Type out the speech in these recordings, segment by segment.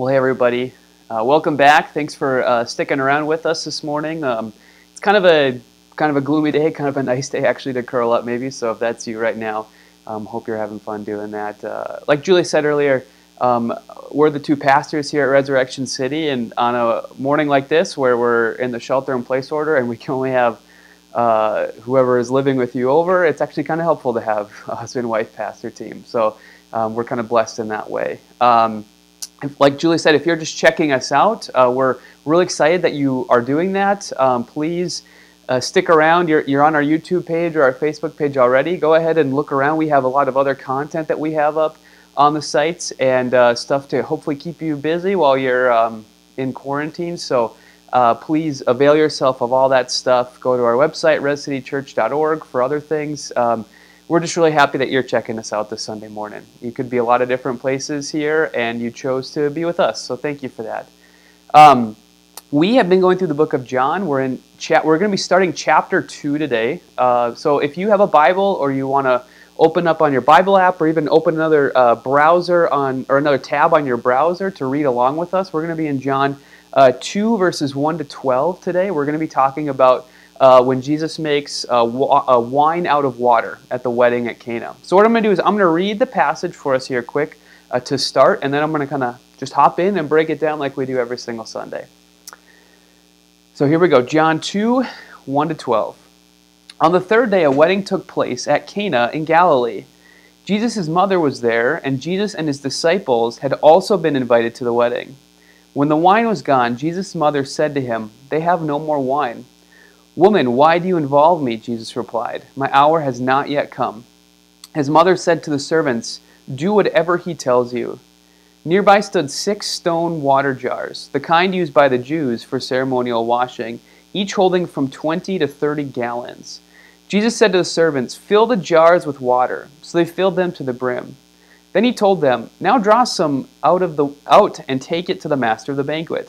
Well, hey, everybody. Uh, welcome back. Thanks for uh, sticking around with us this morning. Um, it's kind of a kind of a gloomy day, kind of a nice day actually to curl up, maybe. So if that's you right now, um, hope you're having fun doing that. Uh, like Julie said earlier, um, we're the two pastors here at Resurrection City, and on a morning like this, where we're in the shelter-in-place order, and we can only have uh, whoever is living with you over, it's actually kind of helpful to have a husband-wife pastor team. So um, we're kind of blessed in that way. Um, like Julie said, if you're just checking us out, uh, we're really excited that you are doing that. Um, please uh, stick around. You're, you're on our YouTube page or our Facebook page already. Go ahead and look around. We have a lot of other content that we have up on the sites and uh, stuff to hopefully keep you busy while you're um, in quarantine. So uh, please avail yourself of all that stuff. Go to our website, rescitychurch.org, for other things. Um, we're just really happy that you're checking us out this Sunday morning. You could be a lot of different places here, and you chose to be with us. So thank you for that. Um, we have been going through the book of John. We're in chat. We're going to be starting chapter two today. Uh, so if you have a Bible or you want to open up on your Bible app or even open another uh, browser on or another tab on your browser to read along with us, we're going to be in John uh, 2 verses 1 to 12 today. We're going to be talking about uh, when Jesus makes uh, wa- uh, wine out of water at the wedding at Cana. So, what I'm going to do is I'm going to read the passage for us here quick uh, to start, and then I'm going to kind of just hop in and break it down like we do every single Sunday. So, here we go John 2 1 to 12. On the third day, a wedding took place at Cana in Galilee. Jesus' mother was there, and Jesus and his disciples had also been invited to the wedding. When the wine was gone, Jesus' mother said to him, They have no more wine. Woman, why do you involve me? Jesus replied, My hour has not yet come. His mother said to the servants, Do whatever he tells you. Nearby stood six stone water jars, the kind used by the Jews for ceremonial washing, each holding from 20 to 30 gallons. Jesus said to the servants, Fill the jars with water. So they filled them to the brim. Then he told them, Now draw some out of the out and take it to the master of the banquet.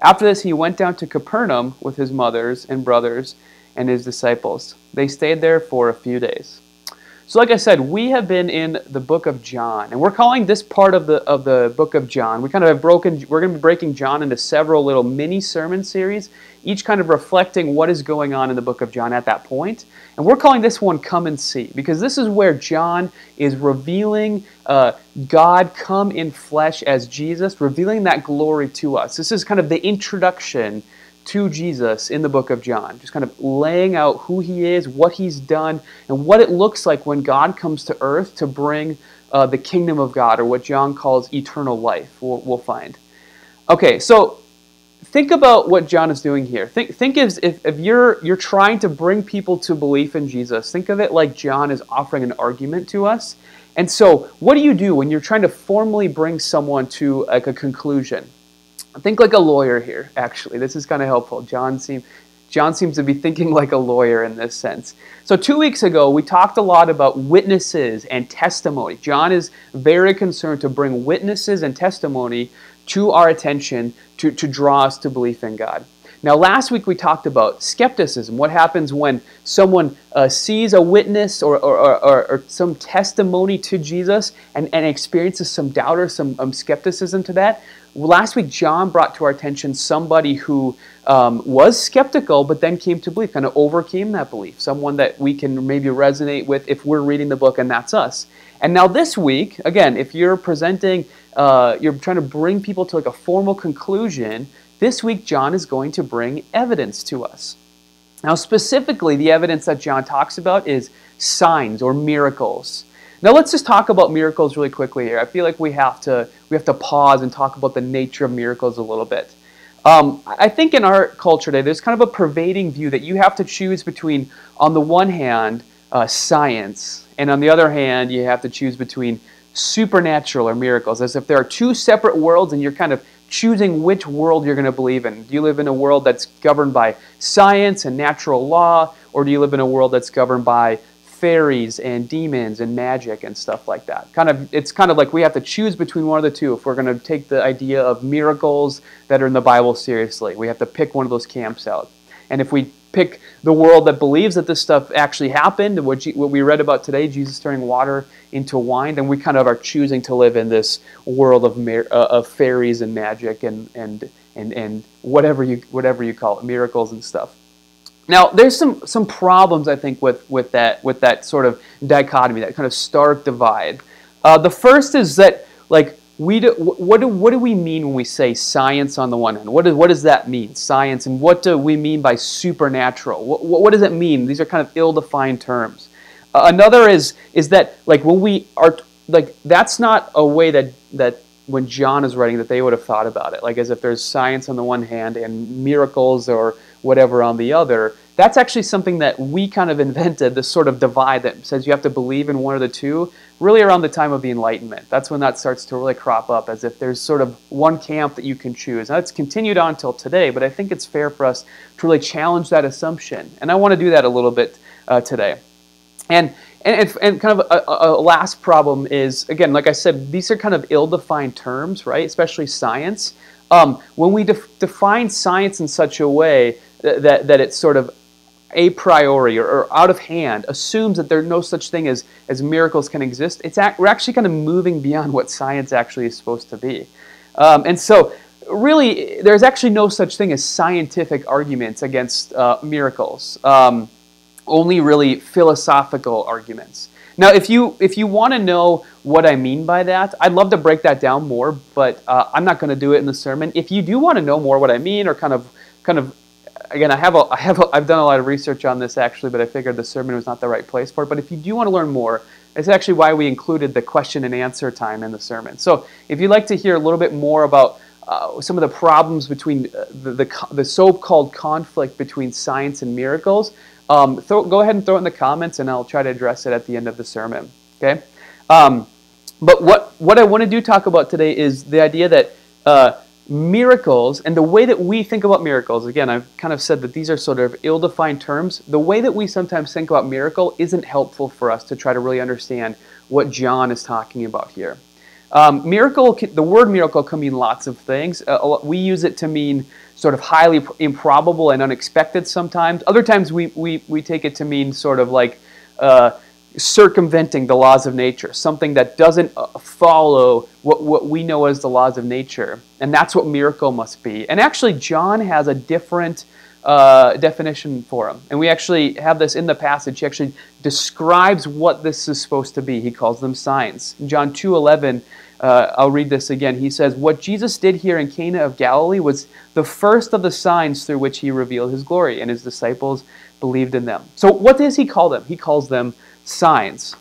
After this, he went down to Capernaum with his mothers and brothers and his disciples. They stayed there for a few days. So, like I said, we have been in the book of John, and we're calling this part of the of the book of John. We kind of have broken. We're going to be breaking John into several little mini sermon series, each kind of reflecting what is going on in the book of John at that point. And we're calling this one "Come and See" because this is where John is revealing uh, God come in flesh as Jesus, revealing that glory to us. This is kind of the introduction to Jesus in the book of John, just kind of laying out who he is, what he's done, and what it looks like when God comes to earth to bring uh, the kingdom of God, or what John calls eternal life, we'll, we'll find. Okay, so think about what John is doing here. Think, think as if, if you're, you're trying to bring people to belief in Jesus, think of it like John is offering an argument to us. And so, what do you do when you're trying to formally bring someone to like a conclusion? I Think like a lawyer here, actually. This is kind of helpful. John, seem, John seems to be thinking like a lawyer in this sense. So, two weeks ago, we talked a lot about witnesses and testimony. John is very concerned to bring witnesses and testimony to our attention to, to draw us to belief in God. Now, last week we talked about skepticism. What happens when someone uh, sees a witness or, or, or, or, some testimony to Jesus and, and experiences some doubt or some um, skepticism to that? Last week, John brought to our attention somebody who um, was skeptical but then came to belief, kind of overcame that belief. Someone that we can maybe resonate with if we're reading the book, and that's us. And now this week, again, if you're presenting, uh, you're trying to bring people to like a formal conclusion, this week John is going to bring evidence to us. Now, specifically, the evidence that John talks about is signs or miracles. Now let's just talk about miracles really quickly here. I feel like we have to we have to pause and talk about the nature of miracles a little bit. Um, I think in our culture today, there's kind of a pervading view that you have to choose between, on the one hand, uh, science, and on the other hand, you have to choose between supernatural or miracles, as if there are two separate worlds and you're kind of choosing which world you're going to believe in. Do you live in a world that's governed by science and natural law, or do you live in a world that's governed by fairies and demons and magic and stuff like that? Kind of, it's kind of like we have to choose between one of the two if we're going to take the idea of miracles that are in the Bible seriously. We have to pick one of those camps out. And if we pick the world that believes that this stuff actually happened, what, what we read about today, Jesus turning water into wine, then we kind of are choosing to live in this world of, uh, of fairies and magic and, and, and, and whatever, you, whatever you call it, miracles and stuff. Now, there's some, some problems, I think, with, with, that, with that sort of dichotomy, that kind of stark divide. Uh, the first is that, like, we do, what, do, what do we mean when we say science on the one hand? What, do, what does that mean, science? And what do we mean by supernatural? What, what does it mean? These are kind of ill defined terms. Uh, another is, is that, like, when we are, like, that's not a way that, that when John is writing that they would have thought about it, like as if there's science on the one hand and miracles or whatever on the other. That's actually something that we kind of invented, this sort of divide that says you have to believe in one of the two, really around the time of the Enlightenment. That's when that starts to really crop up, as if there's sort of one camp that you can choose. Now, it's continued on until today, but I think it's fair for us to really challenge that assumption. And I want to do that a little bit uh, today. And and, and, kind of a, a, last problem is again, like I said, these are kind of ill-defined terms, right? Especially science. Um, when we def- define science in such a way that, that, that it's sort of a priori or, or, out of hand assumes that there's no such thing as, as miracles can exist, it's act, we're actually kind of moving beyond what science actually is supposed to be. Um, and so, really, there's actually no such thing as scientific arguments against uh, miracles. Um, only really philosophical arguments. Now, if you if you want to know what I mean by that, I'd love to break that down more, but uh, I'm not going to do it in the sermon. If you do want to know more what I mean, or kind of kind of again, I have a, I have a, I've done a lot of research on this actually, but I figured the sermon was not the right place for it. But if you do want to learn more, it's actually why we included the question and answer time in the sermon. So if you'd like to hear a little bit more about uh, some of the problems between uh, the, the, the so-called conflict between science and miracles, um, throw, go ahead and throw it in the comments, and I'll try to address it at the end of the sermon. Okay. Um, but what what I want to do talk about today is the idea that uh, miracles and the way that we think about miracles. Again, I've kind of said that these are sort of ill-defined terms. The way that we sometimes think about miracle isn't helpful for us to try to really understand what John is talking about here. Um, miracle, the word miracle can mean lots of things. Uh, we use it to mean sort of highly improbable and unexpected sometimes. Other times we, we, we take it to mean sort of like uh, circumventing the laws of nature, something that doesn't uh, follow what, what we know as the laws of nature. And that's what miracle must be. And actually, John has a different uh, definition for them. And we actually have this in the passage. He actually describes what this is supposed to be. He calls them signs. In John 2.11, uh, I'll read this again. He says, What Jesus did here in Cana of Galilee was the first of the signs through which he revealed his glory, and his disciples believed in them. So, what does he call them? He calls them signs.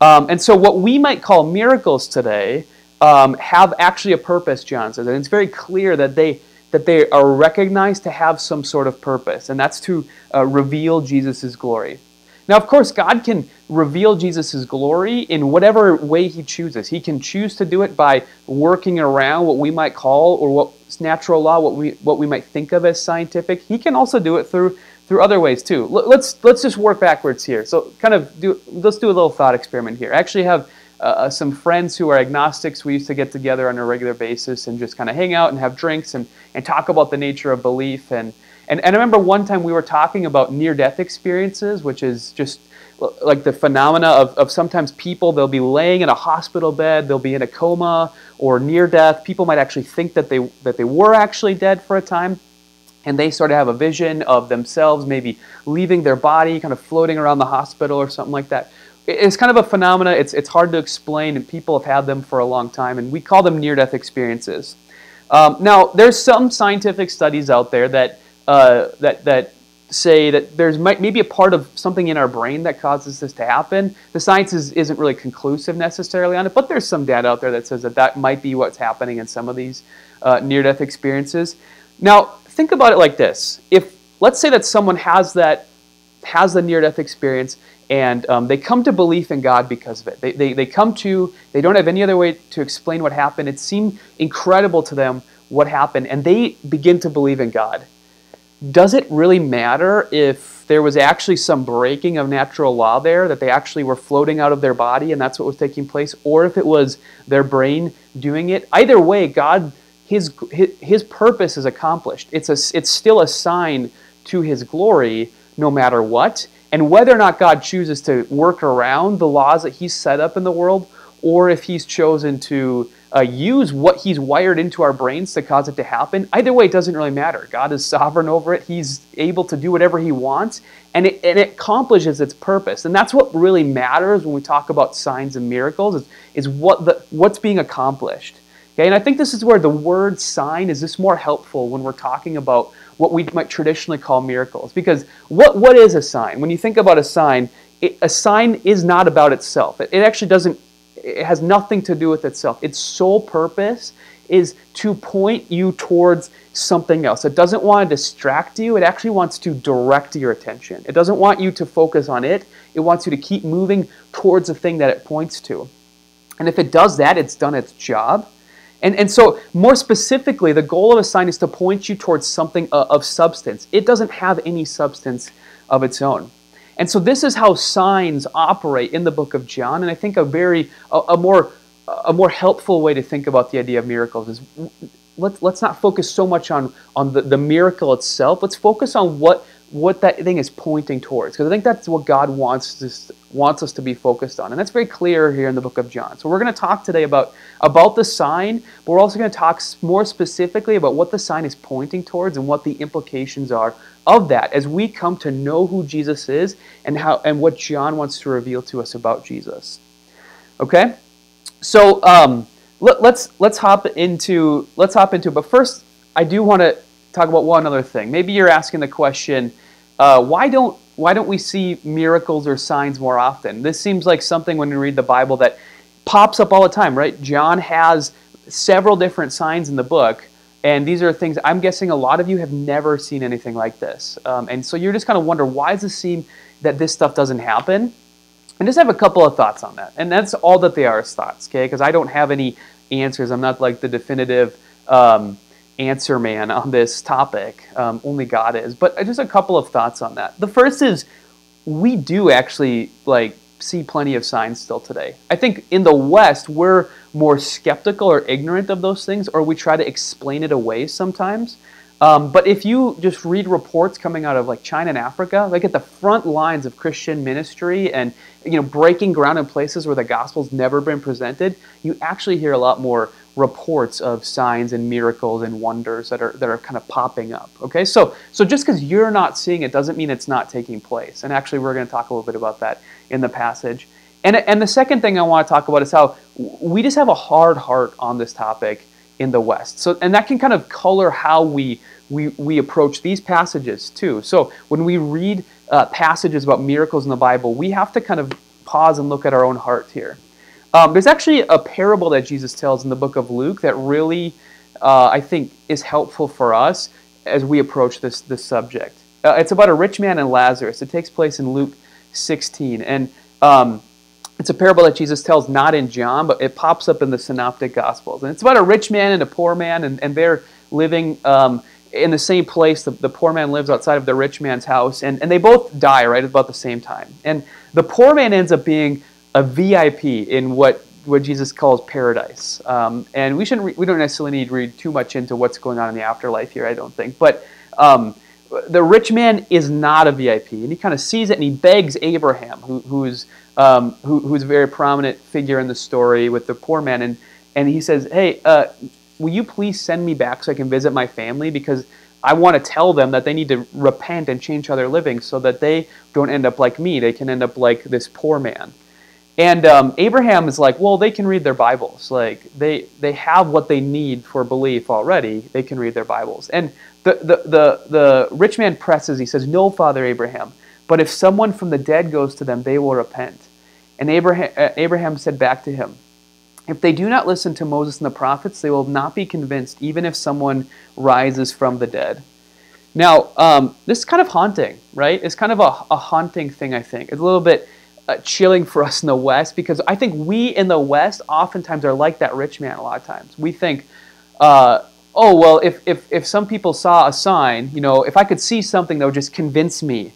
Um, and so, what we might call miracles today um, have actually a purpose, John says. And it's very clear that they, that they are recognized to have some sort of purpose, and that's to uh, reveal Jesus' glory. Now, of course, God can reveal Jesus' glory in whatever way He chooses. He can choose to do it by working around what we might call, or what's natural law, what we, what we might think of as scientific. He can also do it through, through other ways too. Let's, let's just work backwards here. So, kind of do, let's do a little thought experiment here. I actually have uh, uh, some friends who are agnostics. We used to get together on a regular basis and just kind of hang out and have drinks and, and talk about the nature of belief and and, and I remember one time we were talking about near death experiences, which is just like the phenomena of, of sometimes people, they'll be laying in a hospital bed, they'll be in a coma or near death. People might actually think that they, that they were actually dead for a time. And they sort of have a vision of themselves maybe leaving their body, kind of floating around the hospital or something like that. It's kind of a phenomena. It's, it's hard to explain, and people have had them for a long time, and we call them near death experiences. Um, now, there's some scientific studies out there that uh, that that say that there's might, maybe a part of something in our brain that causes this to happen. The science is, isn't really conclusive necessarily on it, but there's some data out there that says that that might be what's happening in some of these uh, near-death experiences. Now, think about it like this: if let's say that someone has that has the near-death experience and um, they come to belief in God because of it. They, they, they come to, they don't have any other way to explain what happened. It seemed incredible to them what happened, and they begin to believe in God. Does it really matter if there was actually some breaking of natural law there, that they actually were floating out of their body and that's what was taking place, or if it was their brain doing it? Either way, God, his, his, purpose is accomplished. It's, a, it's still a sign to his glory no matter what. And whether or not God chooses to work around the laws that he's set up in the world, or if he's chosen to uh, use what he's wired into our brains to cause it to happen, either way, it doesn't really matter. God is sovereign over it. He's able to do whatever he wants, and it, and it accomplishes its purpose. And that's what really matters when we talk about signs and miracles, is, is what the, what's being accomplished. Okay, and I think this is where the word sign is just more helpful when we're talking about what we might traditionally call miracles. Because what, what is a sign? When you think about a sign, it, a sign is not about itself. It, it actually doesn't, it has nothing to do with itself. Its sole purpose is to point you towards something else. It doesn't want to distract you, it actually wants to direct your attention. It doesn't want you to focus on it, it wants you to keep moving towards the thing that it points to. And if it does that, it's done its job. And, and so, more specifically, the goal of a sign is to point you towards something uh, of substance. It doesn't have any substance of its own. And so, this is how signs operate in the book of John. And I think a very, a, a more, a more helpful way to think about the idea of miracles is let's, let's not focus so much on, on the, the miracle itself. Let's focus on what what that thing is pointing towards because i think that's what god wants us, wants us to be focused on and that's very clear here in the book of john so we're going to talk today about about the sign but we're also going to talk more specifically about what the sign is pointing towards and what the implications are of that as we come to know who jesus is and how and what john wants to reveal to us about jesus okay so um, let, let's let's hop into let's hop into it. but first i do want to talk about one other thing. Maybe you're asking the question, uh, why don't why don't we see miracles or signs more often? This seems like something when we read the Bible that pops up all the time, right? John has several different signs in the book, and these are things I'm guessing a lot of you have never seen anything like this. Um, and so you're just kind of wonder why does it seem that this stuff doesn't happen? And just have a couple of thoughts on that. And that's all that they are is thoughts, okay? Because I don't have any answers. I'm not like the definitive um, answer man on this topic. Um, only God is. But just a couple of thoughts on that. The first is we do actually like see plenty of signs still today. I think in the West we're more skeptical or ignorant of those things, or we try to explain it away sometimes. Um, but if you just read reports coming out of like China and Africa, like at the front lines of Christian ministry and you know breaking ground in places where the gospel's never been presented, you actually hear a lot more reports of signs and miracles and wonders that are that are kind of popping up. Okay, so so just because you're not seeing it doesn't mean it's not taking place. And actually, we're going to talk a little bit about that in the passage. And and the second thing I want to talk about is how we just have a hard heart on this topic in the West. So and that can kind of color how we we we approach these passages too. So when we read uh, passages about miracles in the Bible, we have to kind of pause and look at our own heart here. Um, there's actually a parable that Jesus tells in the book of Luke that really, uh, I think, is helpful for us as we approach this, this subject. Uh, it's about a rich man and Lazarus. It takes place in Luke 16. And um, it's a parable that Jesus tells not in John, but it pops up in the Synoptic Gospels. And it's about a rich man and a poor man, and, and they're living um, in the same place. The, the poor man lives outside of the rich man's house, and, and they both die right about the same time. And the poor man ends up being a VIP in what what Jesus calls paradise. Um, and we shouldn't re- we don't necessarily need to read too much into what's going on in the afterlife here. I don't think, but. Um, the rich man is not a VIP, and he kind of sees it, and he begs Abraham, who, who's um, who, who's a very prominent figure in the story with the poor man, and and he says, "Hey, uh, will you please send me back so I can visit my family because I want to tell them that they need to repent and change how they're living so that they don't end up like me. They can end up like this poor man." And um, Abraham is like, well, they can read their Bibles. Like they they have what they need for belief already. They can read their Bibles. And the the the, the rich man presses. He says, "No, Father Abraham. But if someone from the dead goes to them, they will repent." And Abraham uh, Abraham said back to him, "If they do not listen to Moses and the prophets, they will not be convinced, even if someone rises from the dead." Now, um, this is kind of haunting, right? It's kind of a, a haunting thing. I think it's a little bit uh, chilling for us in the West because I think we in the West oftentimes are like that rich man a lot of times. We think, uh, oh well, if if if some people saw a sign, you know, if I could see something that would just convince me,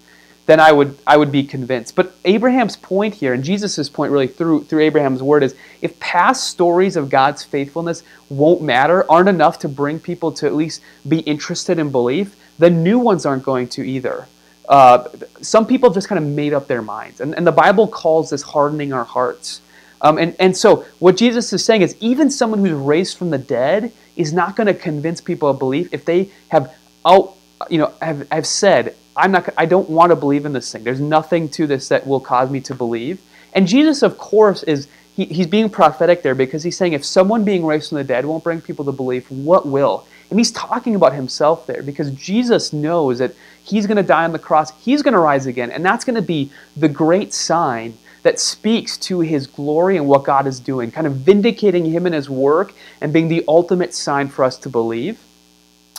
then I would I would be convinced. But Abraham's point here, and Jesus' point really through through Abraham's word is if past stories of God's faithfulness won't matter, aren't enough to bring people to at least be interested in belief, then new ones aren't going to either. Uh, some people just kind of made up their minds. And, and the Bible calls this hardening our hearts. Um, and, and so what Jesus is saying is even someone who's raised from the dead is not going to convince people of belief if they have out, you know, have, have said, I'm not, I don't want to believe in this thing. There's nothing to this that will cause me to believe. And Jesus, of course, is he, he's being prophetic there because he's saying if someone being raised from the dead won't bring people to belief, what will? And he's talking about himself there because Jesus knows that he's going to die on the cross, he's going to rise again, and that's going to be the great sign that speaks to his glory and what God is doing, kind of vindicating him and his work and being the ultimate sign for us to believe.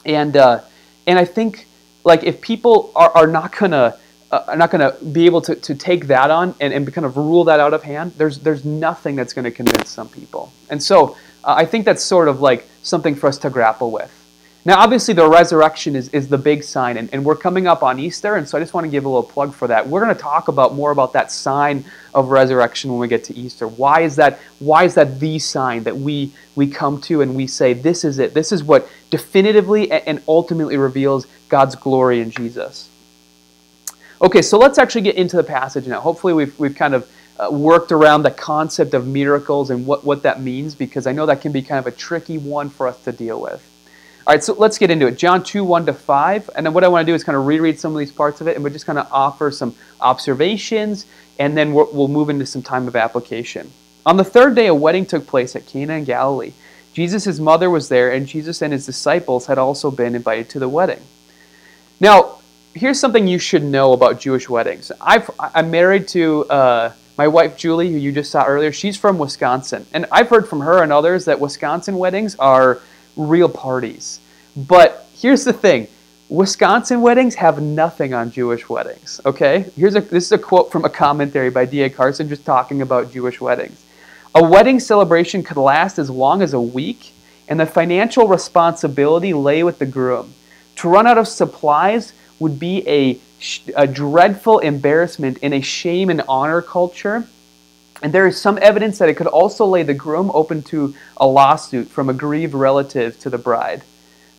And uh, and I think like if people are, are not gonna uh, are not gonna be able to, to take that on and, and kind of rule that out of hand, there's there's nothing that's gonna convince some people. And so uh, I think that's sort of like something for us to grapple with. Now, obviously, the resurrection is, is the big sign, and, and we're coming up on Easter, and so I just want to give a little plug for that. We're going to talk about more about that sign of resurrection when we get to Easter. Why is that? Why is that the sign that we we come to and we say this is it? This is what definitively and ultimately reveals God's glory in Jesus. Okay, so let's actually get into the passage now. Hopefully, we've we've kind of uh, worked around the concept of miracles and what what that means because I know that can be kind of a tricky one for us to deal with. All right, so let's get into it. John 2, 1 to 5. And then what I want to do is kind of reread some of these parts of it, and we'll just kind of offer some observations, and then we'll move into some time of application. On the third day, a wedding took place at Cana in Galilee. Jesus' mother was there, and Jesus and his disciples had also been invited to the wedding. Now, here's something you should know about Jewish weddings. i am married to uh, my wife Julie, who you just saw earlier. She's from Wisconsin. And I've heard from her and others that Wisconsin weddings are real parties. But here's the thing Wisconsin weddings have nothing on Jewish weddings. Okay? Here's a, this is a quote from a commentary by D.A. Carson just talking about Jewish weddings. A wedding celebration could last as long as a week, and the financial responsibility lay with the groom. To run out of supplies would be a, a dreadful embarrassment in a shame and honor culture and there is some evidence that it could also lay the groom open to a lawsuit from a grieved relative to the bride.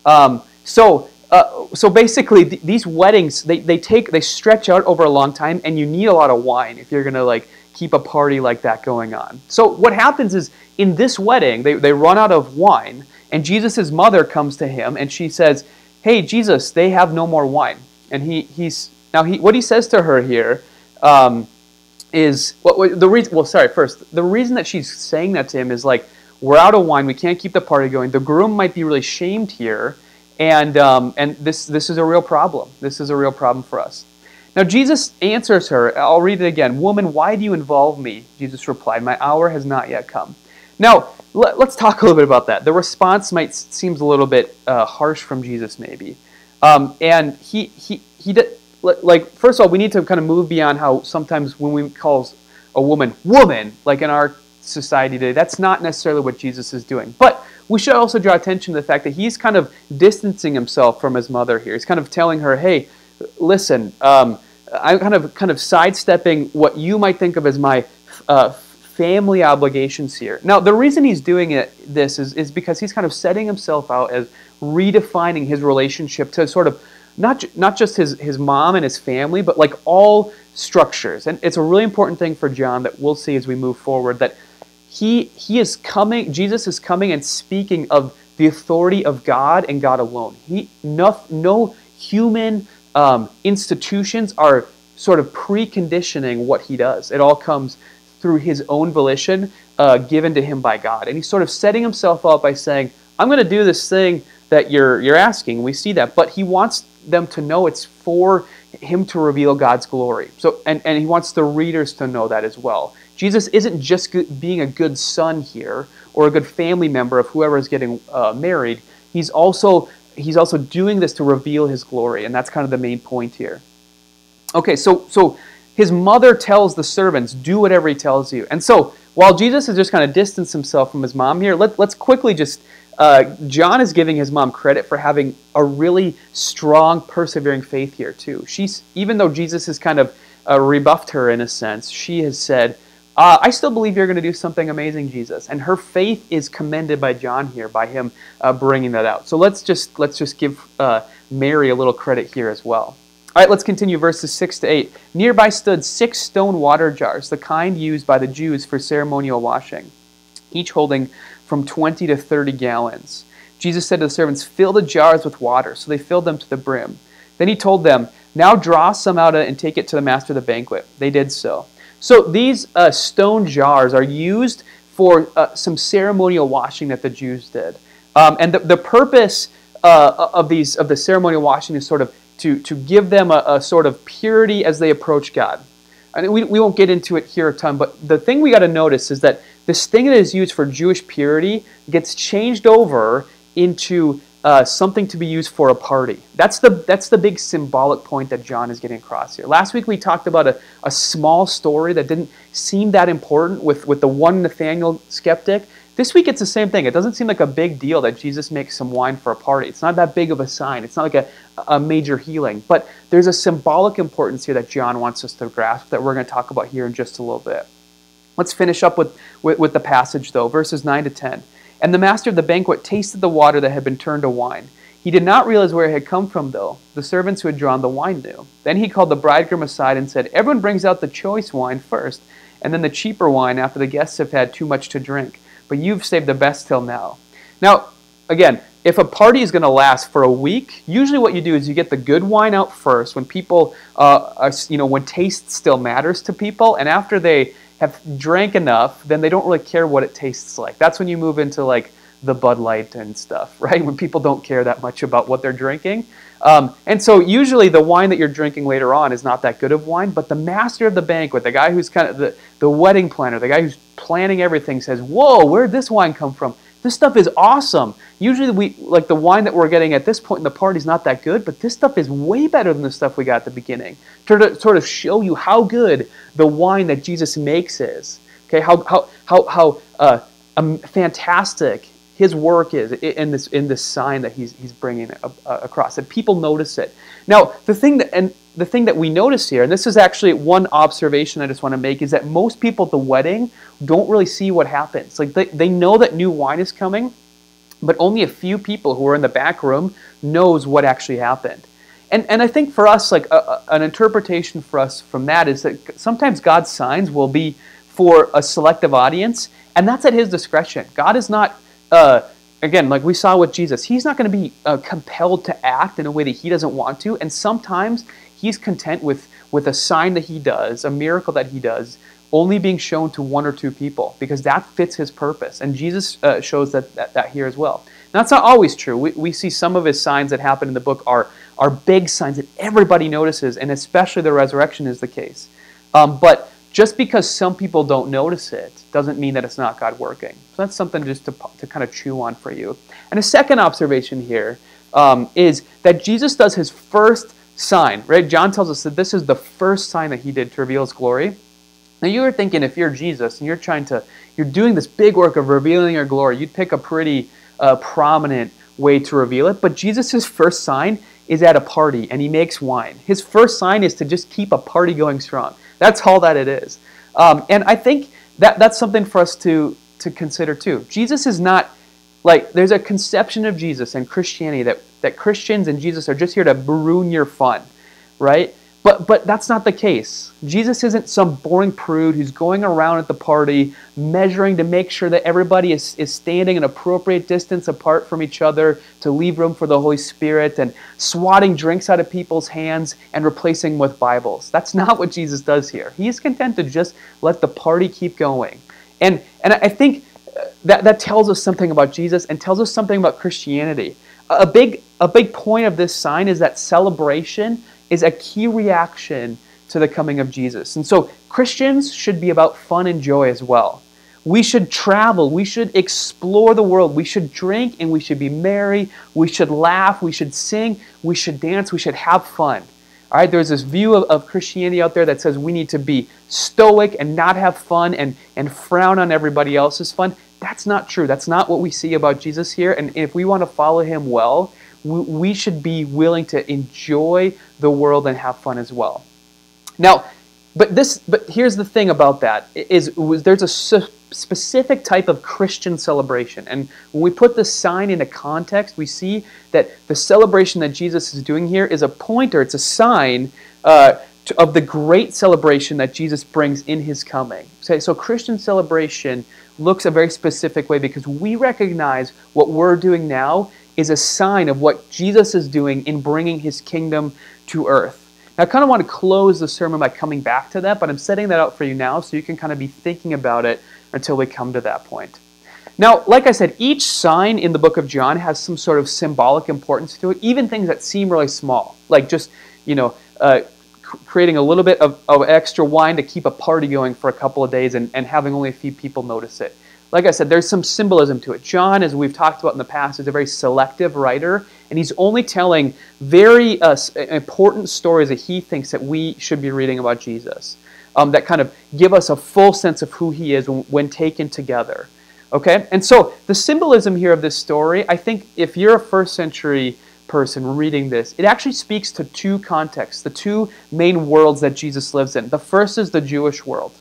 Um, so, uh, so basically, th- these weddings they, they take they stretch out over a long time, and you need a lot of wine if you're gonna like keep a party like that going on. So what happens is in this wedding they, they run out of wine, and Jesus' mother comes to him and she says, "Hey Jesus, they have no more wine." And he he's now he what he says to her here. Um, is well, the reason. Well, sorry. First, the reason that she's saying that to him is like we're out of wine. We can't keep the party going. The groom might be really shamed here, and um, and this this is a real problem. This is a real problem for us. Now Jesus answers her. I'll read it again. Woman, why do you involve me? Jesus replied, My hour has not yet come. Now let, us talk a little bit about that. The response might seems a little bit uh, harsh from Jesus, maybe, um, and he he he did like first of all, we need to kind of move beyond how sometimes when we call a woman woman, like in our society today, that's not necessarily what Jesus is doing. But we should also draw attention to the fact that he's kind of distancing himself from his mother here. He's kind of telling her, "Hey, listen, um, I'm kind of kind of sidestepping what you might think of as my uh, family obligations here." Now, the reason he's doing it this is is because he's kind of setting himself out as redefining his relationship to sort of not, not just his, his mom and his family, but like all structures. And it's a really important thing for John that we'll see as we move forward that he, he is coming, Jesus is coming and speaking of the authority of God and God alone. He, no, no human um, institutions are sort of preconditioning what he does. It all comes through his own volition uh, given to him by God. And he's sort of setting himself up by saying, I'm going to do this thing that you're, you're asking. We see that. But he wants them to know it's for him to reveal God's glory. So, and, and he wants the readers to know that as well. Jesus isn't just being a good son here or a good family member of whoever is getting uh, married. He's also he's also doing this to reveal his glory, and that's kind of the main point here. Okay, so so his mother tells the servants, "Do whatever he tells you." And so while Jesus has just kind of distanced himself from his mom here, let, let's quickly just uh, John is giving his mom credit for having a really strong, persevering faith here too. She's even though Jesus has kind of uh, rebuffed her in a sense, she has said, uh, "I still believe you're going to do something amazing, Jesus." And her faith is commended by John here by him uh, bringing that out. So let's just let's just give uh, Mary a little credit here as well. All right, let's continue verses 6 to 8. Nearby stood six stone water jars, the kind used by the Jews for ceremonial washing, each holding from 20 to 30 gallons. Jesus said to the servants, Fill the jars with water. So they filled them to the brim. Then he told them, Now draw some out and take it to the master of the banquet. They did so. So these uh, stone jars are used for uh, some ceremonial washing that the Jews did. Um, and the, the purpose uh, of these of the ceremonial washing is sort of to, to give them a, a sort of purity as they approach God. I mean, we, we won't get into it here a ton, but the thing we got to notice is that this thing that is used for Jewish purity gets changed over into uh, something to be used for a party. That's the, that's the big symbolic point that John is getting across here. Last week we talked about a, a small story that didn't seem that important with, with the one Nathaniel skeptic. This week it's the same thing. It doesn't seem like a big deal that Jesus makes some wine for a party. It's not that big of a sign. It's not like a, a major healing. But there's a symbolic importance here that John wants us to grasp that we're going to talk about here in just a little bit. Let's finish up with, with, with the passage, though, verses 9 to 10. And the master of the banquet tasted the water that had been turned to wine. He did not realize where it had come from, though. The servants who had drawn the wine knew. Then he called the bridegroom aside and said, Everyone brings out the choice wine first, and then the cheaper wine after the guests have had too much to drink but you've saved the best till now. Now, again, if a party is going to last for a week, usually what you do is you get the good wine out first when people, uh, are, you know, when taste still matters to people, and after they have drank enough, then they don't really care what it tastes like. That's when you move into like the Bud Light and stuff, right? When people don't care that much about what they're drinking. Um, and so usually the wine that you're drinking later on is not that good of wine, but the master of the banquet, the guy who's kind of the, the wedding planner, the guy who's planning everything says, whoa, where'd this wine come from? This stuff is awesome. Usually we like the wine that we're getting at this point in the party is not that good, but this stuff is way better than the stuff we got at the beginning. To sort of show you how good the wine that Jesus makes is. Okay, how how how how uh, um, fantastic his work is in this in this sign that he's he's bringing across, and people notice it. Now, the thing that and the thing that we notice here, and this is actually one observation I just want to make, is that most people at the wedding don't really see what happens. Like they, they know that new wine is coming, but only a few people who are in the back room knows what actually happened. And, and I think for us, like a, a, an interpretation for us from that is that sometimes God's signs will be for a selective audience, and that's at His discretion. God is not uh, again, like we saw with Jesus, he's not going to be uh, compelled to act in a way that he doesn't want to. And sometimes he's content with, with a sign that he does, a miracle that he does, only being shown to one or two people because that fits his purpose. And Jesus uh, shows that, that, that, here as well. Now, that's not always true. We, we see some of his signs that happen in the book are, are big signs that everybody notices, and especially the resurrection is the case. Um, but just because some people don't notice it doesn't mean that it's not God working. So that's something just to, to kind of chew on for you. And a second observation here um, is that Jesus does his first sign, right? John tells us that this is the first sign that he did to reveal his glory. Now you are thinking if you're Jesus and you're trying to, you're doing this big work of revealing your glory, you'd pick a pretty uh, prominent way to reveal it. But Jesus' first sign is at a party and he makes wine. His first sign is to just keep a party going strong. That's all that it is. Um, and I think that that's something for us to, to consider too. Jesus is not like, there's a conception of Jesus and Christianity that, that Christians and Jesus are just here to ruin your fun, right? But, but that's not the case. Jesus isn't some boring prude who's going around at the party measuring to make sure that everybody is, is standing an appropriate distance apart from each other to leave room for the Holy Spirit and swatting drinks out of people's hands and replacing with Bibles. That's not what Jesus does here. He is content to just let the party keep going. And, and I think that, that tells us something about Jesus and tells us something about Christianity. A big, a big point of this sign is that celebration is a key reaction to the coming of Jesus. And so Christians should be about fun and joy as well. We should travel. We should explore the world. We should drink and we should be merry. We should laugh. We should sing. We should dance. We should have fun. All right, there's this view of, of Christianity out there that says we need to be stoic and not have fun and, and frown on everybody else's fun. That's not true. That's not what we see about Jesus here. And if we want to follow him well, we should be willing to enjoy the world and have fun as well. Now, but this but here's the thing about that is there's a specific type of Christian celebration. And when we put the sign into context, we see that the celebration that Jesus is doing here is a pointer, it's a sign uh, to, of the great celebration that Jesus brings in his coming. So Christian celebration looks a very specific way because we recognize what we're doing now is a sign of what Jesus is doing in bringing his kingdom to earth. Now, I kind of want to close the sermon by coming back to that, but I'm setting that out for you now so you can kind of be thinking about it until we come to that point. Now, like I said, each sign in the book of John has some sort of symbolic importance to it, even things that seem really small, like just, you know, uh, creating a little bit of, of, extra wine to keep a party going for a couple of days and, and having only a few people notice it. Like I said, there's some symbolism to it. John, as we've talked about in the past, is a very selective writer, and he's only telling very uh, important stories that he thinks that we should be reading about Jesus um, that kind of give us a full sense of who he is when, when taken together. Okay? And so the symbolism here of this story, I think if you're a first century person reading this, it actually speaks to two contexts, the two main worlds that Jesus lives in. The first is the Jewish world.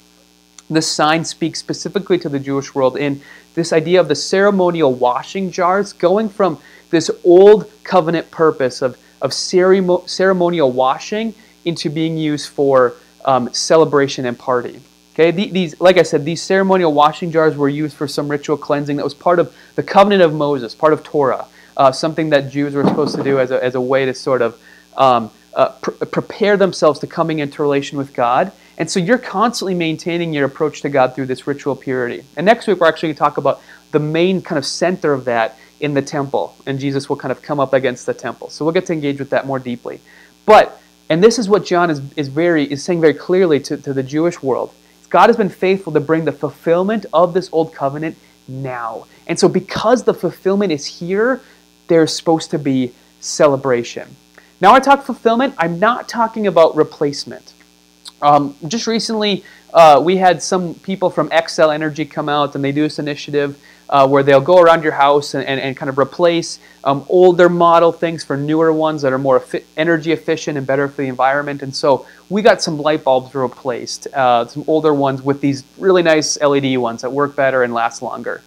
This sign speaks specifically to the Jewish world in this idea of the ceremonial washing jars going from this old covenant purpose of, of ceremonial washing into being used for um, celebration and party. Okay, these, like I said, these ceremonial washing jars were used for some ritual cleansing that was part of the covenant of Moses, part of Torah, uh, something that Jews were supposed to do as a, as a way to sort of um, uh, pr- prepare themselves to coming into relation with God. And so you're constantly maintaining your approach to God through this ritual purity. And next week, we're actually going to talk about the main kind of center of that in the temple. And Jesus will kind of come up against the temple. So we'll get to engage with that more deeply. But and this is what John is, is, very, is saying very clearly to, to the Jewish world. God has been faithful to bring the fulfillment of this old covenant now. And so, because the fulfillment is here, there's supposed to be celebration. Now, I talk fulfillment, I'm not talking about replacement. Um, just recently, uh, we had some people from Xcel Energy come out and they do this initiative uh, where they'll go around your house and, and, and kind of replace um, older model things for newer ones that are more energy efficient and better for the environment. And so we got some light bulbs replaced, uh, some older ones with these really nice LED ones that work better and last longer.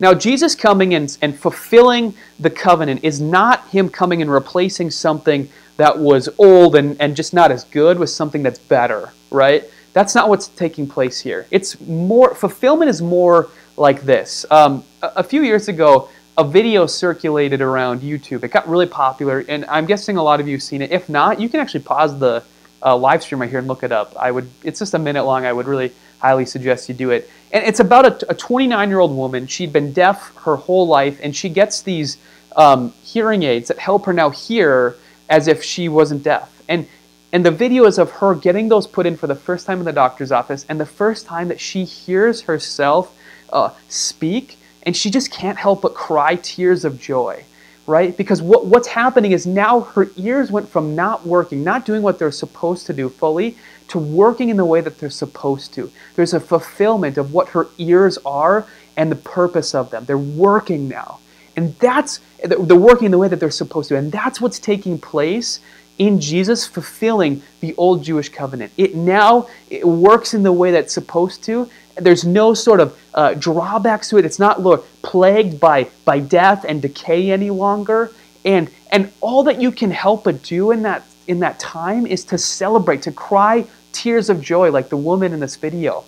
Now, Jesus coming and fulfilling the covenant is not him coming and replacing something that was old and, and just not as good with something that's better, right? That's not what's taking place here. It's more, fulfillment is more like this. Um, a, a few years ago, a video circulated around YouTube. It got really popular, and I'm guessing a lot of you have seen it. If not, you can actually pause the uh, live stream right here and look it up. I would. It's just a minute long. I would really highly suggest you do it. And it's about a 29 year old woman. She'd been deaf her whole life, and she gets these um, hearing aids that help her now hear as if she wasn't deaf. And and the video is of her getting those put in for the first time in the doctor's office, and the first time that she hears herself uh, speak, and she just can't help but cry tears of joy, right? Because what, what's happening is now her ears went from not working, not doing what they're supposed to do fully, to working in the way that they're supposed to. There's a fulfillment of what her ears are and the purpose of them. They're working now. And that's, they're working the way that they're supposed to. And that's what's taking place in Jesus fulfilling the old Jewish covenant. It now it works in the way that's supposed to, there's no sort of uh, drawbacks to it. It's not Lord, plagued by, by death and decay any longer. And, and all that you can help but do in that, in that time is to celebrate, to cry tears of joy like the woman in this video.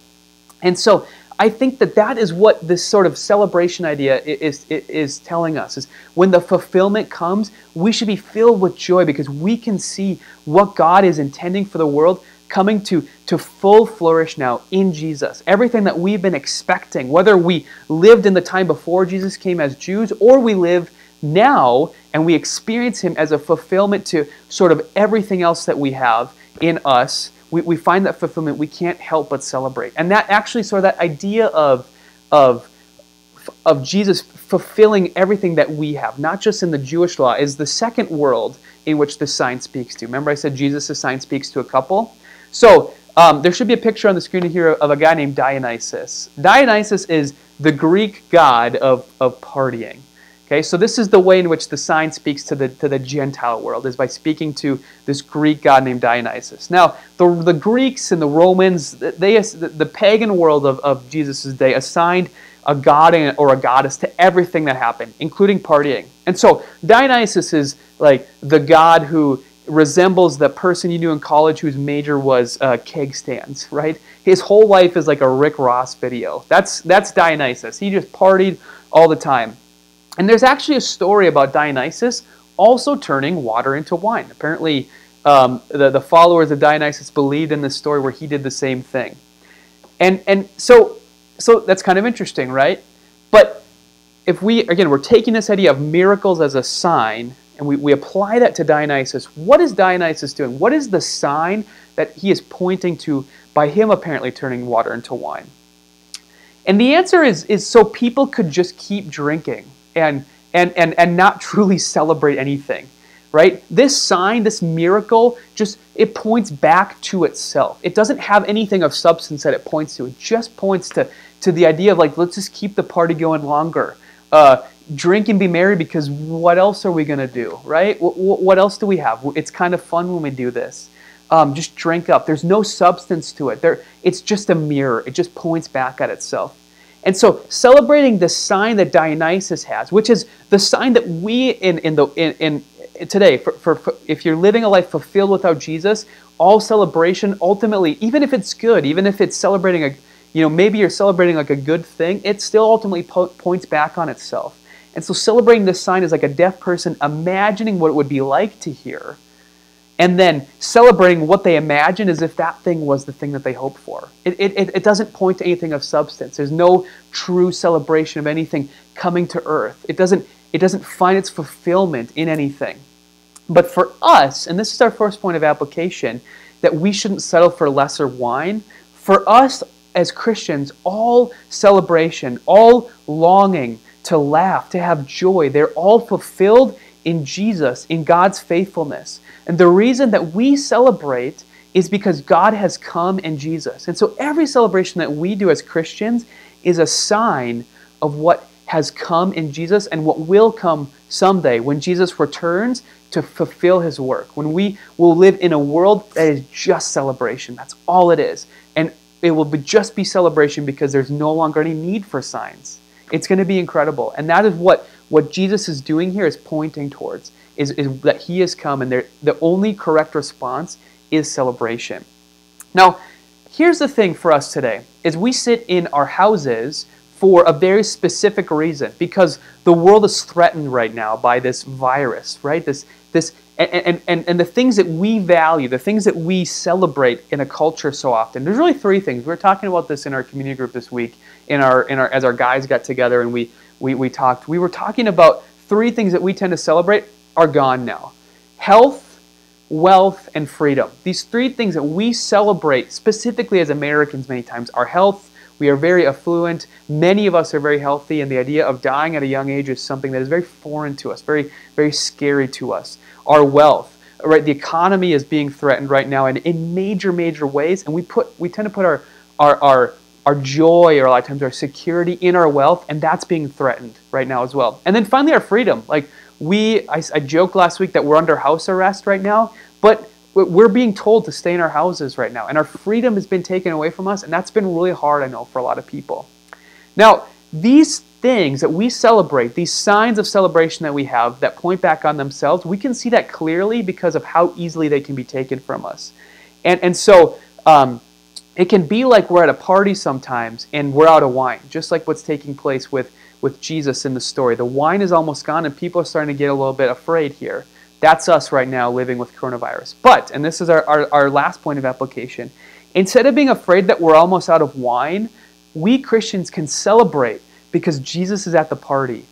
And so I think that that is what this sort of celebration idea is, is, is telling us is when the fulfillment comes, we should be filled with joy because we can see what God is intending for the world coming to, to full flourish now in Jesus. Everything that we've been expecting, whether we lived in the time before Jesus came as Jews or we live now and we experience Him as a fulfillment to sort of everything else that we have in us, we, we find that fulfillment we can't help but celebrate. And that actually, sort of that idea of, of, of Jesus fulfilling everything that we have, not just in the Jewish law, is the second world in which the sign speaks to. Remember, I said Jesus' sign speaks to a couple? So um, there should be a picture on the screen here of a guy named Dionysus. Dionysus is the Greek god of, of partying. Okay, so this is the way in which the sign speaks to the, to the Gentile world, is by speaking to this Greek god named Dionysus. Now, the, the Greeks and the Romans, they, the, pagan world of, of Jesus' day assigned a god or a goddess to everything that happened, including partying. And so Dionysus is like the god who resembles the person you knew in college whose major was uh, keg stands, right? His whole life is like a Rick Ross video. That's, that's Dionysus. He just partied all the time. And there's actually a story about Dionysus also turning water into wine. Apparently, um, the, the followers of Dionysus believed in this story where he did the same thing. And, and so, so that's kind of interesting, right? But if we, again, we're taking this idea of miracles as a sign and we, we apply that to Dionysus, what is Dionysus doing? What is the sign that he is pointing to by him apparently turning water into wine? And the answer is, is so people could just keep drinking and, and, and, and not truly celebrate anything right? This sign this miracle just it points back to itself. It doesn't have anything of substance that it points to. It just points to to the idea of like let's just keep the party going longer. Uh, drink and be merry because what else are we going to do right? What, what, else do we have? It's kind of fun when we do this. Um, just drink up. There's no substance to it. There it's just a mirror. It just points back at itself and so, celebrating the sign that Dionysus has, which is the sign that we in, in the in, in today, for, for, for, if you're living a life fulfilled without Jesus, all celebration ultimately, even if it's good, even if it's celebrating a, you know, maybe you're celebrating like a good thing, it still ultimately po- points back on itself. And so, celebrating this sign is like a deaf person imagining what it would be like to hear and then celebrating what they imagine as if that thing was the thing that they hoped for. It, it, it doesn't point to anything of substance. There's no true celebration of anything coming to earth. It doesn't, it doesn't find its fulfillment in anything. But for us, and this is our first point of application, that we shouldn't settle for lesser wine. For us as Christians, all celebration, all longing to laugh, to have joy, they're all fulfilled in Jesus, in God's faithfulness. And the reason that we celebrate is because God has come in Jesus. And so every celebration that we do as Christians is a sign of what has come in Jesus and what will come someday when Jesus returns to fulfill his work. When we will live in a world that is just celebration. That's all it is. And it will be just be celebration because there's no longer any need for signs. It's going to be incredible. And that is what, what Jesus is doing here is pointing towards is, is that he has come and the only correct response is celebration. Now, here's the thing for us today is we sit in our houses for a very specific reason because the world is threatened right now by this virus, right? This this and, and, and the things that we value, the things that we celebrate in a culture so often. There's really three things. We were talking about this in our community group this week, in our in our as our guys got together and we we, we talked. We were talking about three things that we tend to celebrate are gone now health, wealth, and freedom. These three things that we celebrate specifically as Americans many times are health. We are very affluent. Many of us are very healthy, and the idea of dying at a young age is something that is very foreign to us, very, very scary to us. Our wealth, right? The economy is being threatened right now in, in major, major ways, and we put we tend to put our our, our our joy or a lot of times our security in our wealth, and that's being threatened right now as well. And then finally, our freedom. Like we, I, I joked last week that we're under house arrest right now, but we're being told to stay in our houses right now, and our freedom has been taken away from us, and that's been really hard, I know, for a lot of people. Now, these things that we celebrate, these signs of celebration that we have that point back on themselves, we can see that clearly because of how easily they can be taken from us. And, and so um, it can be like we're at a party sometimes and we're out of wine, just like what's taking place with with Jesus in the story. The wine is almost gone, and people are starting to get a little bit afraid here. That's us right now living with coronavirus. But, and this is our, our, our last point of application, instead of being afraid that we're almost out of wine, we Christians can celebrate because Jesus is at the party,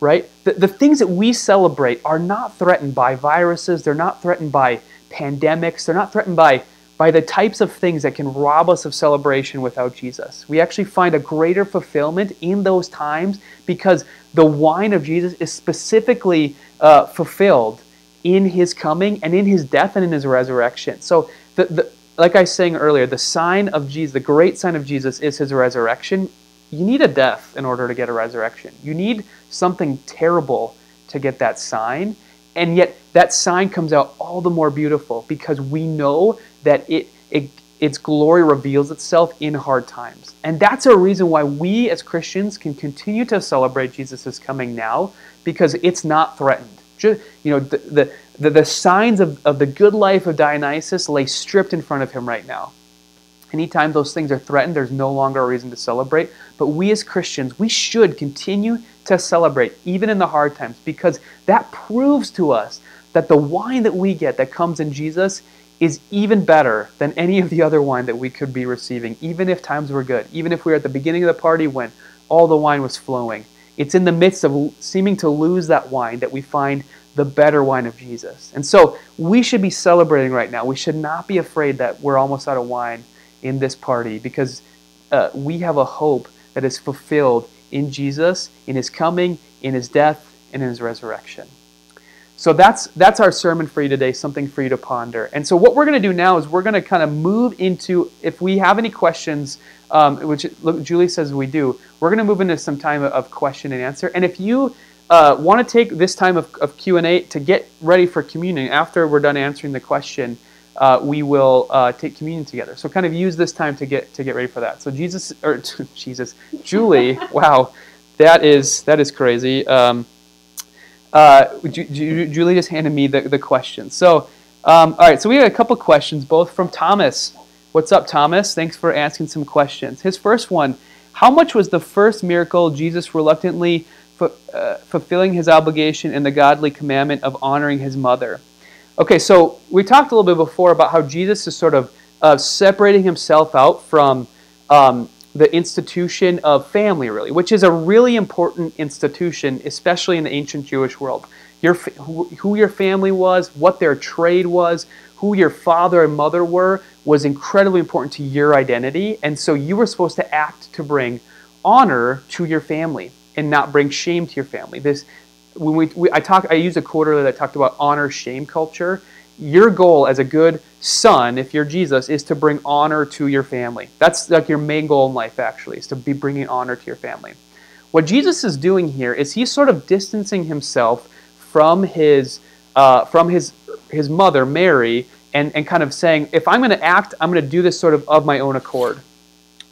right? The, the things that we celebrate are not threatened by viruses, they're not threatened by pandemics, they're not threatened by by the types of things that can rob us of celebration without Jesus. We actually find a greater fulfillment in those times because the wine of Jesus is specifically uh, fulfilled in his coming and in his death and in his resurrection. So, the, the, like I was saying earlier, the sign of Jesus, the great sign of Jesus, is his resurrection. you need a death in order to get a resurrection. You need something terrible to get that sign. And yet that sign comes out all the more beautiful because we know that it, it its glory reveals itself in hard times. And that's a reason why we as Christians can continue to celebrate Jesus' coming now because it's not threatened. Just, you know, the, the, the, the signs of, of the good life of Dionysus lay stripped in front of him right now. Anytime those things are threatened, there's no longer a reason to celebrate. But we as Christians, we should continue to celebrate, even in the hard times, because that proves to us that the wine that we get that comes in Jesus is even better than any of the other wine that we could be receiving, even if times were good, even if we were at the beginning of the party when all the wine was flowing. It's in the midst of seeming to lose that wine that we find the better wine of Jesus. And so we should be celebrating right now. We should not be afraid that we're almost out of wine in this party because uh, we have a hope that is fulfilled in Jesus, in his coming, in his death, and in his resurrection. So that's that's our sermon for you today, something for you to ponder. And so what we're going to do now is we're going to kind of move into if we have any questions, um, which look, Julie says we do, we're going to move into some time of question and answer. And if you uh, want to take this time of, of Q&A to get ready for communion, after we're done answering the question, uh, we will uh, take communion together. So kind of use this time to get to get ready for that. So Jesus or Jesus, Julie, wow, that is that is crazy. Um, uh, Julie just handed me the, the question. So, um, all right, so we have a couple questions, both from Thomas. What's up, Thomas? Thanks for asking some questions. His first one How much was the first miracle Jesus reluctantly fu- uh, fulfilling his obligation in the godly commandment of honoring his mother? Okay, so we talked a little bit before about how Jesus is sort of uh, separating himself out from um, the institution of family, really, which is a really important institution, especially in the ancient Jewish world. Your, who your family was, what their trade was, who your father and mother were, was incredibly important to your identity. And so you were supposed to act to bring honor to your family and not bring shame to your family. This, when we, we I talk, I use a earlier that talked about honor shame culture. Your goal as a good son, if you're Jesus, is to bring honor to your family. That's like your main goal in life, actually, is to be bringing honor to your family. What Jesus is doing here is he's sort of distancing himself from his uh, from his his mother Mary and, and kind of saying, if I'm going to act, I'm going to do this sort of of my own accord.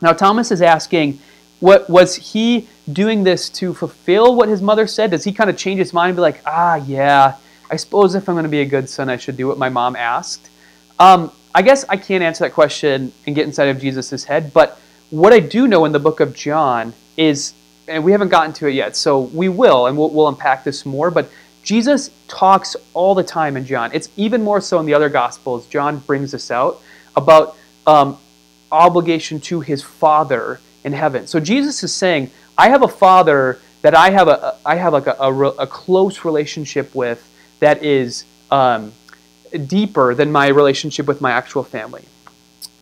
Now Thomas is asking, what was he doing this to fulfill what his mother said? Does he kind of change his mind and be like, ah, yeah, I suppose if I'm going to be a good son, I should do what my mom asked? Um, I guess I can't answer that question and get inside of Jesus' head, but what I do know in the book of John is, and we haven't gotten to it yet, so we will, and we'll, we'll unpack this more, but Jesus talks all the time in John. It's even more so in the other Gospels. John brings this out about um, obligation to his Father in heaven. So Jesus is saying, I have a Father that I have a, I have like a, a, a close relationship with that is um, deeper than my relationship with my actual family.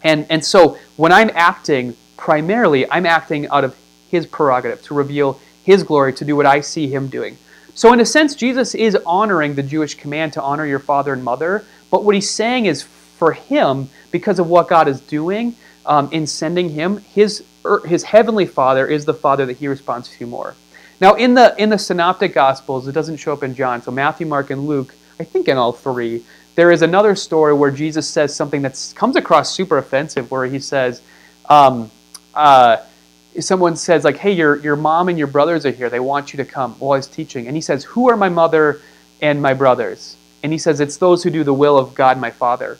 And, and so when I'm acting, primarily, I'm acting out of his prerogative to reveal his glory, to do what I see him doing. So, in a sense, Jesus is honoring the Jewish command to honor your father and mother. But what he's saying is for him, because of what God is doing um, in sending him, his, his heavenly father is the father that he responds to more. Now, in the, in the synoptic gospels, it doesn't show up in John. So, Matthew, Mark, and Luke, I think in all three, there is another story where Jesus says something that comes across super offensive, where he says, um, uh, someone says like, "Hey, your your mom and your brothers are here. They want you to come." While he's teaching, and he says, "Who are my mother and my brothers?" And he says, "It's those who do the will of God, my Father."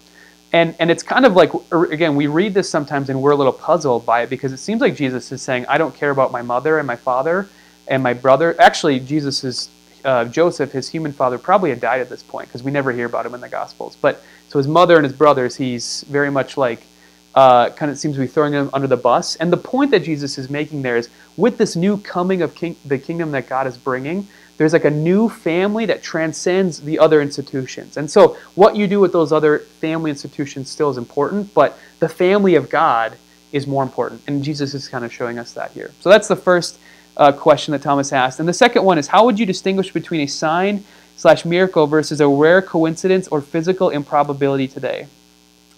And and it's kind of like again, we read this sometimes and we're a little puzzled by it because it seems like Jesus is saying, "I don't care about my mother and my father and my brother." Actually, Jesus is uh, Joseph, his human father, probably had died at this point because we never hear about him in the Gospels. But so his mother and his brothers, he's very much like uh, kind of seems to be throwing them under the bus. And the point that Jesus is making there is with this new coming of king, the kingdom that God is bringing, there's like a new family that transcends the other institutions. And so what you do with those other family institutions still is important, but the family of God is more important. And Jesus is kind of showing us that here. So that's the first uh, question that Thomas asked. And the second one is how would you distinguish between a sign slash miracle versus a rare coincidence or physical improbability today?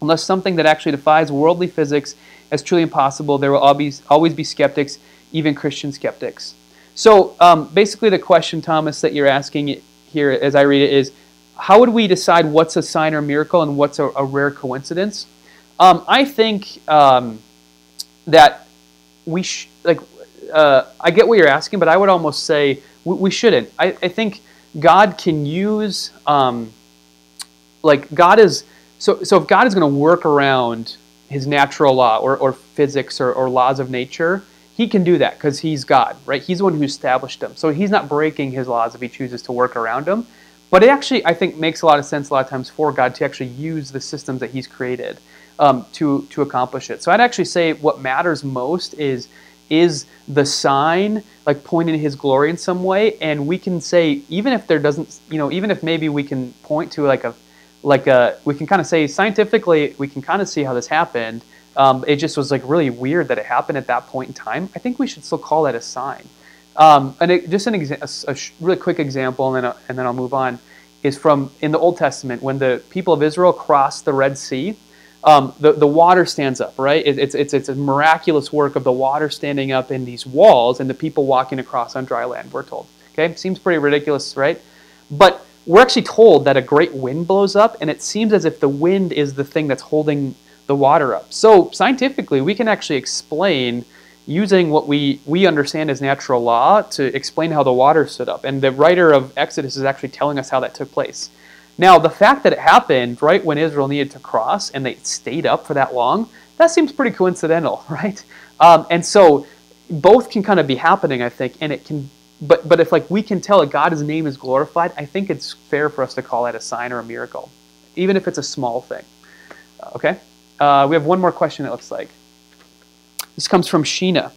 Unless something that actually defies worldly physics as truly impossible, there will always, always be skeptics even Christian skeptics. So um, basically, the question, Thomas, that you're asking here as I read it is how would we decide what's a sign or miracle and what's a, a rare coincidence? Um, I think um, that we sh- like. Uh, I get what you're asking, but I would almost say we, we shouldn't. I, I, think God can use um, like God is so so if God is going to work around His natural law or, or physics or, or laws of nature, He can do that because He's God, right? He's the one who established them, so He's not breaking His laws if He chooses to work around them. But it actually, I think, makes a lot of sense a lot of times for God to actually use the systems that He's created um, to to accomplish it. So I'd actually say what matters most is is the sign like pointing to his glory in some way and we can say even if there doesn't you know even if maybe we can point to like a like a we can kind of say scientifically we can kind of see how this happened um, it just was like really weird that it happened at that point in time i think we should still call that a sign um, and it, just an exa- a, a, really quick example and then, I'll, and then i'll move on is from in the old testament when the people of israel crossed the red sea um, the, the water stands up, right? It, it's, it's, it's a miraculous work of the water standing up in these walls and the people walking across on dry land, we're told. Okay, seems pretty ridiculous, right? But we're actually told that a great wind blows up, and it seems as if the wind is the thing that's holding the water up. So, scientifically, we can actually explain using what we, we understand as natural law to explain how the water stood up. And the writer of Exodus is actually telling us how that took place. Now, the fact that it happened right when Israel needed to cross and they stayed up for that long, that seems pretty coincidental, right? Um, and so both can kind of be happening, I think, and it can. But but if like we can tell that God's name is glorified, I think it's fair for us to call that a sign or a miracle, even if it's a small thing. Uh, okay, uh, we have one more question. It looks like this comes from Sheena.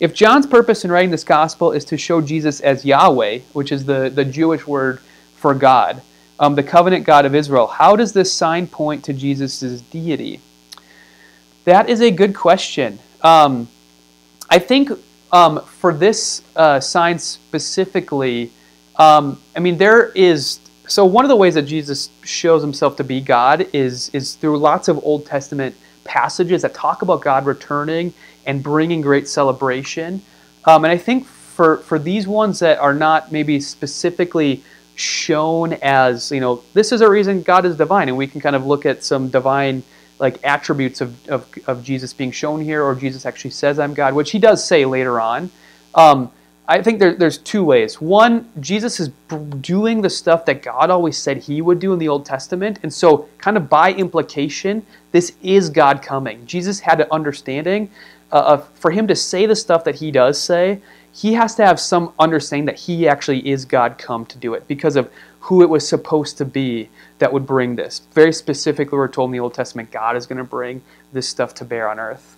If John's purpose in writing this gospel is to show Jesus as Yahweh, which is the, the Jewish word for God, um, the covenant God of Israel. How does this sign point to Jesus' deity? That is a good question. Um, I think um, for this uh, sign specifically, um, I mean, there is. So, one of the ways that Jesus shows himself to be God is, is through lots of Old Testament passages that talk about God returning and bringing great celebration. Um, and I think for, for these ones that are not maybe specifically shown as you know this is a reason god is divine and we can kind of look at some divine like attributes of, of, of jesus being shown here or jesus actually says i'm god which he does say later on. Um, i think there, there's two ways. One jesus is doing the stuff that god always said he would do in the old testament and so kind of by implication this is god coming. Jesus had an understanding uh, of, for him to say the stuff that he does say he has to have some understanding that he actually is God come to do it because of who it was supposed to be that would bring this. Very specifically, we're told in the Old Testament, God is going to bring this stuff to bear on earth.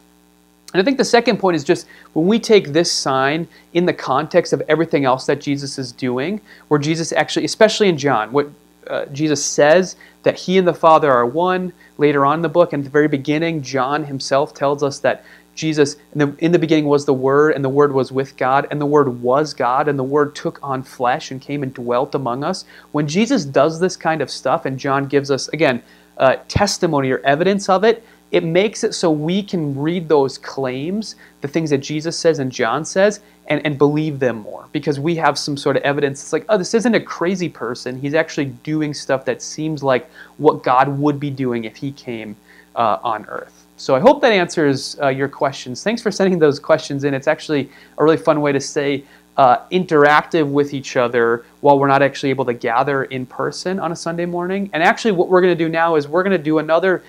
And I think the second point is just when we take this sign in the context of everything else that Jesus is doing, where Jesus actually, especially in John, what uh, Jesus says that he and the Father are one. Later on in the book, and at the very beginning, John himself tells us that Jesus, in the, in the beginning was the Word, and the Word was with God, and the Word was God, and the Word took on flesh and came and dwelt among us. When Jesus does this kind of stuff, and John gives us, again, uh, testimony or evidence of it, it makes it so we can read those claims, the things that Jesus says and John says, and, and believe them more because we have some sort of evidence. It's like, oh, this isn't a crazy person. He's actually doing stuff that seems like what God would be doing if he came uh, on earth. So I hope that answers uh, your questions. Thanks for sending those questions in. It's actually a really fun way to stay uh, interactive with each other while we're not actually able to gather in person on a Sunday morning. And actually, what we're going to do now is we're going to do another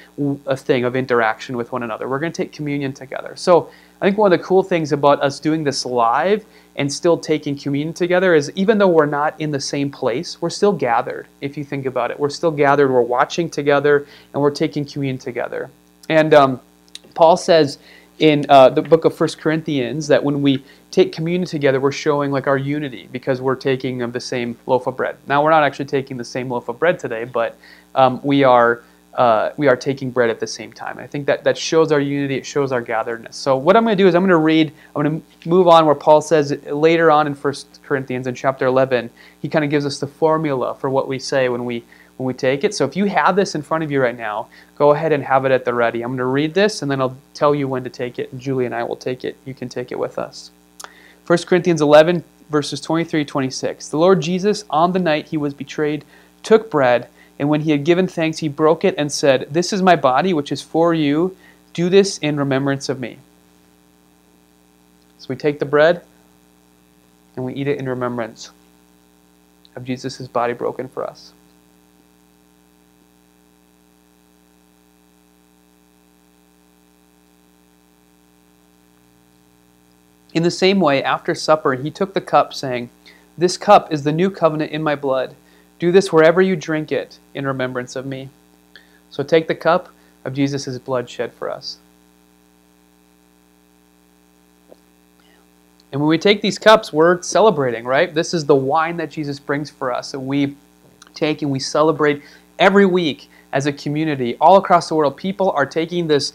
thing of interaction with one another. We're going to take communion together. So I think one of the cool things about us doing this live and still taking communion together is even though we're not in the same place, we're still gathered, if you think about it. We're still gathered, we're watching together, and we're taking communion together. And um, Paul says in uh, the book of First Corinthians that when we take communion together, we're showing like our unity because we're taking of the same loaf of bread. Now, we're not actually taking the same loaf of bread today, but um, we are. Uh, we are taking bread at the same time. I think that that shows our unity. It shows our gatheredness. So what I'm going to do is I'm going to read. I'm going to move on where Paul says later on in First Corinthians in chapter 11, he kind of gives us the formula for what we say when we when we take it. So if you have this in front of you right now, go ahead and have it at the ready. I'm going to read this and then I'll tell you when to take it. Julie and I will take it. You can take it with us. 1 Corinthians 11, verses 23 26. The Lord Jesus, on the night he was betrayed, took bread, and when he had given thanks, he broke it and said, This is my body, which is for you. Do this in remembrance of me. So we take the bread and we eat it in remembrance of Jesus' body broken for us. In the same way, after supper, he took the cup, saying, This cup is the new covenant in my blood. Do this wherever you drink it in remembrance of me. So take the cup of Jesus' blood shed for us. And when we take these cups, we're celebrating, right? This is the wine that Jesus brings for us. And we take and we celebrate every week as a community all across the world. People are taking this,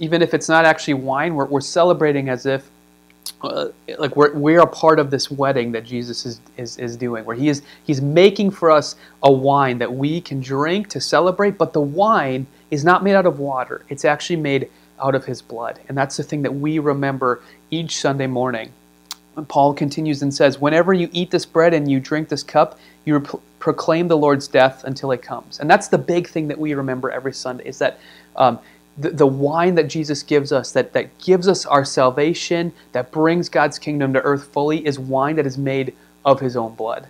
even if it's not actually wine, we're, we're celebrating as if uh, like we're, we're a part of this wedding that Jesus is, is, is doing, where he is he's making for us a wine that we can drink to celebrate, but the wine is not made out of water. It's actually made out of his blood. And that's the thing that we remember each Sunday morning. And Paul continues and says, Whenever you eat this bread and you drink this cup, you pro- proclaim the Lord's death until it comes. And that's the big thing that we remember every Sunday is that um, the, the wine that Jesus gives us, that, that gives us our salvation, that brings God's kingdom to earth fully, is wine that is made of his own blood.